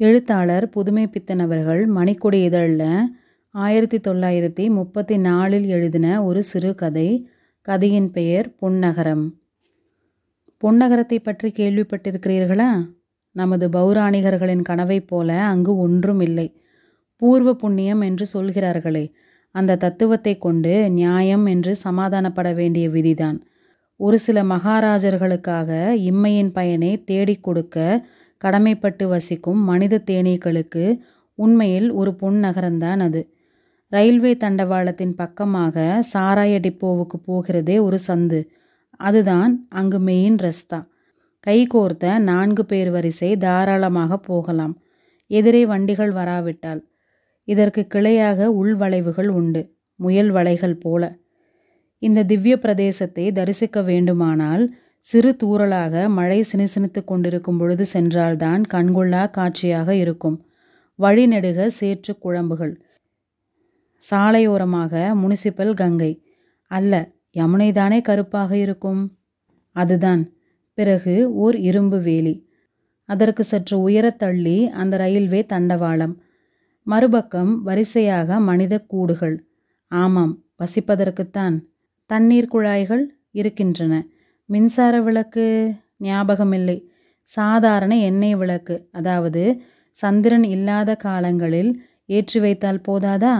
எழுத்தாளர் புதுமை பித்தன் அவர்கள் மணிக்கொடி இதழில் ஆயிரத்தி தொள்ளாயிரத்தி முப்பத்தி நாலில் எழுதின ஒரு சிறுகதை கதையின் பெயர் பொன்னகரம். பொன்னகரத்தை பற்றி கேள்விப்பட்டிருக்கிறீர்களா? நமது பௌராணிகர்களின் கனவைப் போல அங்கு ஒன்றும் இல்லை பூர்வ புண்ணியம் என்று சொல்கிறார்களே அந்த தத்துவத்தை கொண்டு நியாயம் என்று சமாதானப்பட வேண்டிய விதிதான். ஒரு சில மகாராஜர்களுக்காக இம்மையின் பயனை தேடிக் கொடுக்க கடமைப்பட்டு வசிக்கும் மனித தேனீக்களுக்கு உண்மையில் ஒரு பொன் நகரம்தான் அது. ரயில்வே தண்டவாளத்தின் பக்கமாக சாராய டிப்போவுக்கு போகிறதே ஒரு சந்து. அதுதான் அங்கு மெயின் ரஸ்தா. கைகோர்த்த நான்கு பேர் வரிசை தாராளமாக போகலாம். எதிரே வண்டிகள் வராவிட்டால். இதற்கு கிளையாக உள்வளைவுகள் உண்டு. முயல் வளைகள் போல. இந்த திவ்ய பிரதேசத்தை தரிசிக்க வேண்டுமானால் சிறு தூறலாக மழை சினிசினித்து கொண்டிருக்கும் பொழுது சென்றால்தான் கண்கொள்ளா காட்சியாக இருக்கும். வழிநெடுக சேற்று குழம்புகள். சாலையோரமாக முனிசிபல் கங்கை. அல்ல யமுனைதானே கருப்பாக இருக்கும்? அதுதான். பிறகு ஓர் இரும்பு வேலி. அதற்கு சற்று உயரத் தள்ளி அந்த ரயில்வே தண்டவாளம். மறுபக்கம் வரிசையாக மனித கூடுகள். ஆமாம் வசிப்பதற்குத்தான். தண்ணீர் குழாய்கள் இருக்கின்றன. மின்சார விளக்கு ஞாபகமில்லை. சாதாரண எண்ணெய் விளக்கு. அதாவது சந்திரன் இல்லாத காலங்களில் ஏற்றி வைத்தால் போதாதா?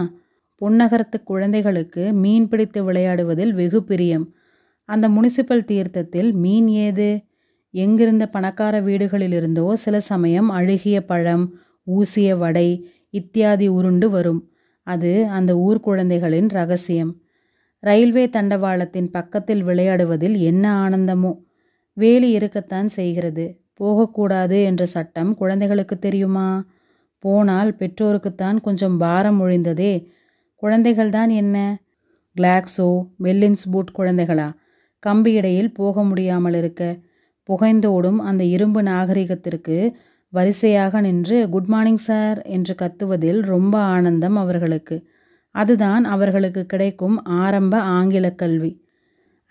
பொன்னகரத்து குழந்தைகளுக்கு மீன் பிடித்து விளையாடுவதில் வெகு பிரியம். அந்த முனிசிபல் தீர்த்தத்தில் மீன் ஏது? எங்கிருந்த பணக்கார வீடுகளிலிருந்தோ சில சமயம் அழுகிய பழம் ஊசிய வடை இத்தியாதி உருண்டு வரும். அது அந்த ஊர் குழந்தைகளின் ரகசியம். ரயில்வே தண்டவாளத்தின் பக்கத்தில் விளையாடுவதில் என்ன ஆனந்தமோ. வேலி இருக்கத்தான் செய்கிறது. போகக்கூடாது என்ற சட்டம் குழந்தைகளுக்கு தெரியுமா? போனால் பெற்றோருக்குத்தான் கொஞ்சம் பாரம் ஒழிந்ததே. குழந்தைகள்தான் என்ன? கிளாக்ஸோ வெல்லின்ஸ் பூட் குழந்தைகளா? கம்பி இடையில் போக முடியாமல் இருக்க. புகைந்தோடும் அந்த இரும்பு நாகரிகத்திற்கு வரிசையாக நின்று குட் மார்னிங் சார் என்று கத்துவதில் ரொம்ப ஆனந்தம் அவர்களுக்கு. அதுதான் அவர்களுக்கு கிடைக்கும் ஆரம்ப ஆங்கில கல்வி.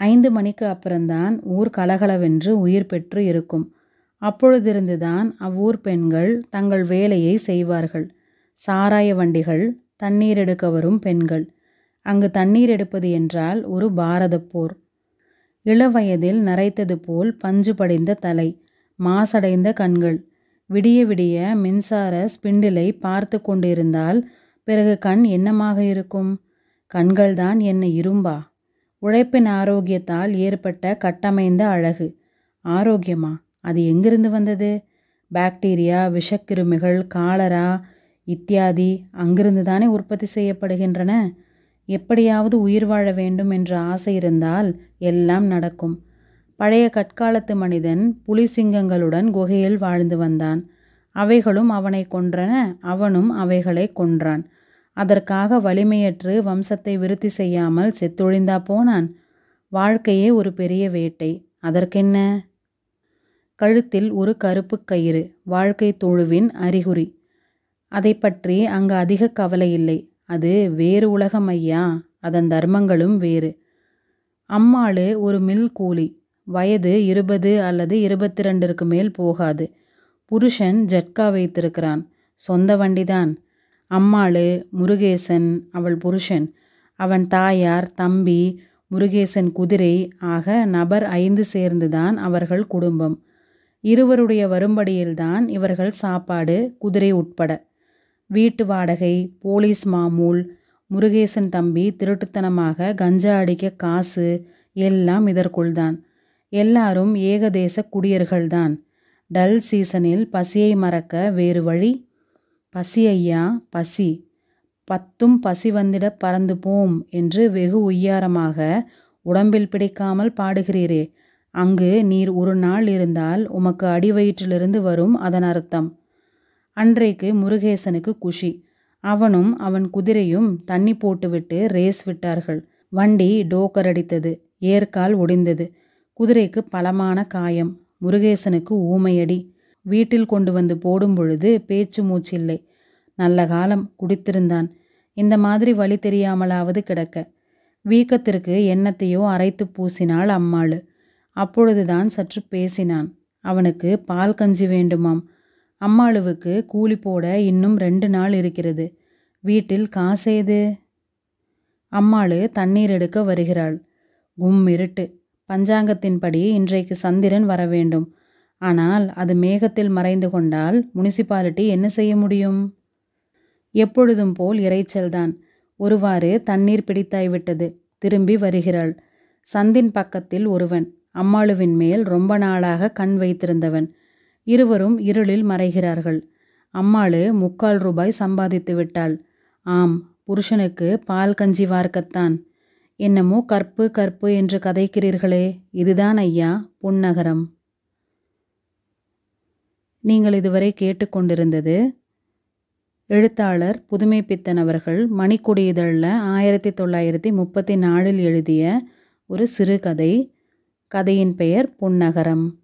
ஐந்து மணிக்கு அப்புறம்தான் ஊர் கலகலவென்று உயிர் பெற்று இருக்கும். அப்பொழுதிருந்துதான் அவ்வூர் பெண்கள் தங்கள் வேலையை செய்வார்கள். சாராய வண்டிகள் தண்ணீர் எடுக்க வரும் பெண்கள். அங்கு தண்ணீர் எடுப்பது என்றால் ஒரு பாரத போர். இளவயதில் நரைத்தது போல் பஞ்சு படிந்த தலை மாசடைந்த கண்கள். விடிய விடிய மின்சார ஸ்பிண்டிலை பார்த்து கொண்டிருந்தால் பிறகு கண் என்னமாக இருக்கும்? கண்கள்தான் என்ன இரும்பா. உழைப்பின் ஆரோக்கியத்தால் ஏற்பட்ட கட்டமைந்த அழகு. ஆரோக்கியமா? அது எங்கிருந்து வந்தது? பாக்டீரியா விஷக்கிருமிகள் காலரா இத்தியாதி அங்கிருந்து தானே உற்பத்தி செய்யப்படுகின்றன? எப்படியாவது உயிர் வாழ வேண்டும் என்ற ஆசை இருந்தால் எல்லாம் நடக்கும். பழைய கற்காலத்து மனிதன் புலி சிங்கங்களுடன் குகையில் வாழ்ந்து வந்தான். அவைகளும் அவனை கொன்றன அவனும் அவைகளை கொன்றான். அதற்காக வலிமையற்று வம்சத்தை விருத்தி செய்யாமல் செத்தொழிந்தா போனான். வாழ்க்கையே ஒரு பெரிய வேட்டை. அதற்கென்ன? கழுத்தில் ஒரு கருப்பு கயிறு வாழ்க்கை தொழுவின் அறிகுறி. அதை பற்றி அங்கு அதிக கவலை இல்லை. அது வேறு உலகம் ஐயா. அதன் தர்மங்களும் வேறு. அம்மாளு ஒரு மில் கூலி. வயது இருபது அல்லது இருபத்தி ரெண்டிற்கு மேல் போகாது. புருஷன் ஜட்கா வைத்திருக்கிறான். சொந்த வண்டிதான். அம்மாளு முருகேசன் அவள் புருஷன். அவன் தாயார் தம்பி முருகேசன் குதிரை ஆக நபர் ஐந்து சேர்ந்துதான் அவர்கள் குடும்பம். இருவருடைய வரும்படியில்தான் இவர்கள் சாப்பாடு குதிரை உட்பட. வீட்டு வாடகை போலீஸ் மாமூல் முருகேசன் தம்பி திருட்டுத்தனமாக கஞ்சா அடிக்க காசு எல்லாம் இதற்குள்தான். எல்லாரும் ஏகதேச குடியர்கள்தான். டல் சீசனில் பசியை மறக்க வேறு வழி பசி ஐயா பசி. பத்தும் பசி வந்திட பறந்து போம் என்று வெகு உய்யாரமாக உடம்பில் பிடிக்காமல் பாடுகிறீரே. அங்கு நீர் ஒரு நாள் இருந்தால் உமக்கு அடிவயிற்றிலிருந்து வரும் அதன் அர்த்தம். அன்றைக்கு முருகேசனுக்கு குஷி. அவனும் அவன் குதிரையும் தண்ணி போட்டுவிட்டு ரேஸ் விட்டார்கள். வண்டி டோக்கர் அடித்தது. ஏற்கால் ஒடிந்தது. குதிரைக்கு பலமான காயம். முருகேசனுக்கு ஊமையடி. வீட்டில் கொண்டு வந்து போடும் பொழுது பேச்சு மூச்சில்லை. நல்ல காலம் குடித்திருந்தான். இந்த மாதிரி வழி தெரியாமலாவது கிடக்க. வீக்கத்திற்கு எண்ணத்தையோ அரைத்து பூசினாள் அம்மாளு. அப்பொழுதுதான் சற்று பேசினான். அவனுக்கு பால் கஞ்சி வேண்டுமாம். அம்மாளுவுக்கு கூலி போட இன்னும் ரெண்டு நாள் இருக்கிறது. வீட்டில் காசேது அம்மாளு தண்ணீர் எடுக்க வருகிறாள். கும் இருட்டு. பஞ்சாங்கத்தின்படி இன்றைக்கு சந்திரன் வர வேண்டும் ஆனால் அது மேகத்தில் மறைந்து கொண்டால் முனிசிபாலிட்டி என்ன செய்ய முடியும்? எப்பொழுதும் போல் இறைச்சல்தான். ஒருவாறு தண்ணீர் பிடித்தாய்விட்டது திரும்பி வருகிறாள். சந்தின் பக்கத்தில் ஒருவன். அம்மாளுவின் மேல் ரொம்ப நாளாக கண் வைத்திருந்தவன். இருவரும் இருளில் மறைகிறார்கள். அம்மாளு முக்கால் ரூபாய் சம்பாதித்து விட்டாள். ஆம் புருஷனுக்கு பால் கஞ்சி வார்க்கத்தான். என்னமோ கற்பு கற்பு என்று கதைக்கிறீர்களே. இதுதான் ஐயா புன்னகரம். நீங்கள் இதுவரை கேட்டுக்கொண்டிருந்தது எழுத்தாளர் புதுமை பித்தன் அவர்கள் மணிக்கொடி இதழில் ஆயிரத்தி தொள்ளாயிரத்தி முப்பத்தி நாலில் எழுதிய ஒரு சிறுகதை. கதையின் பெயர் புன்னகரம்.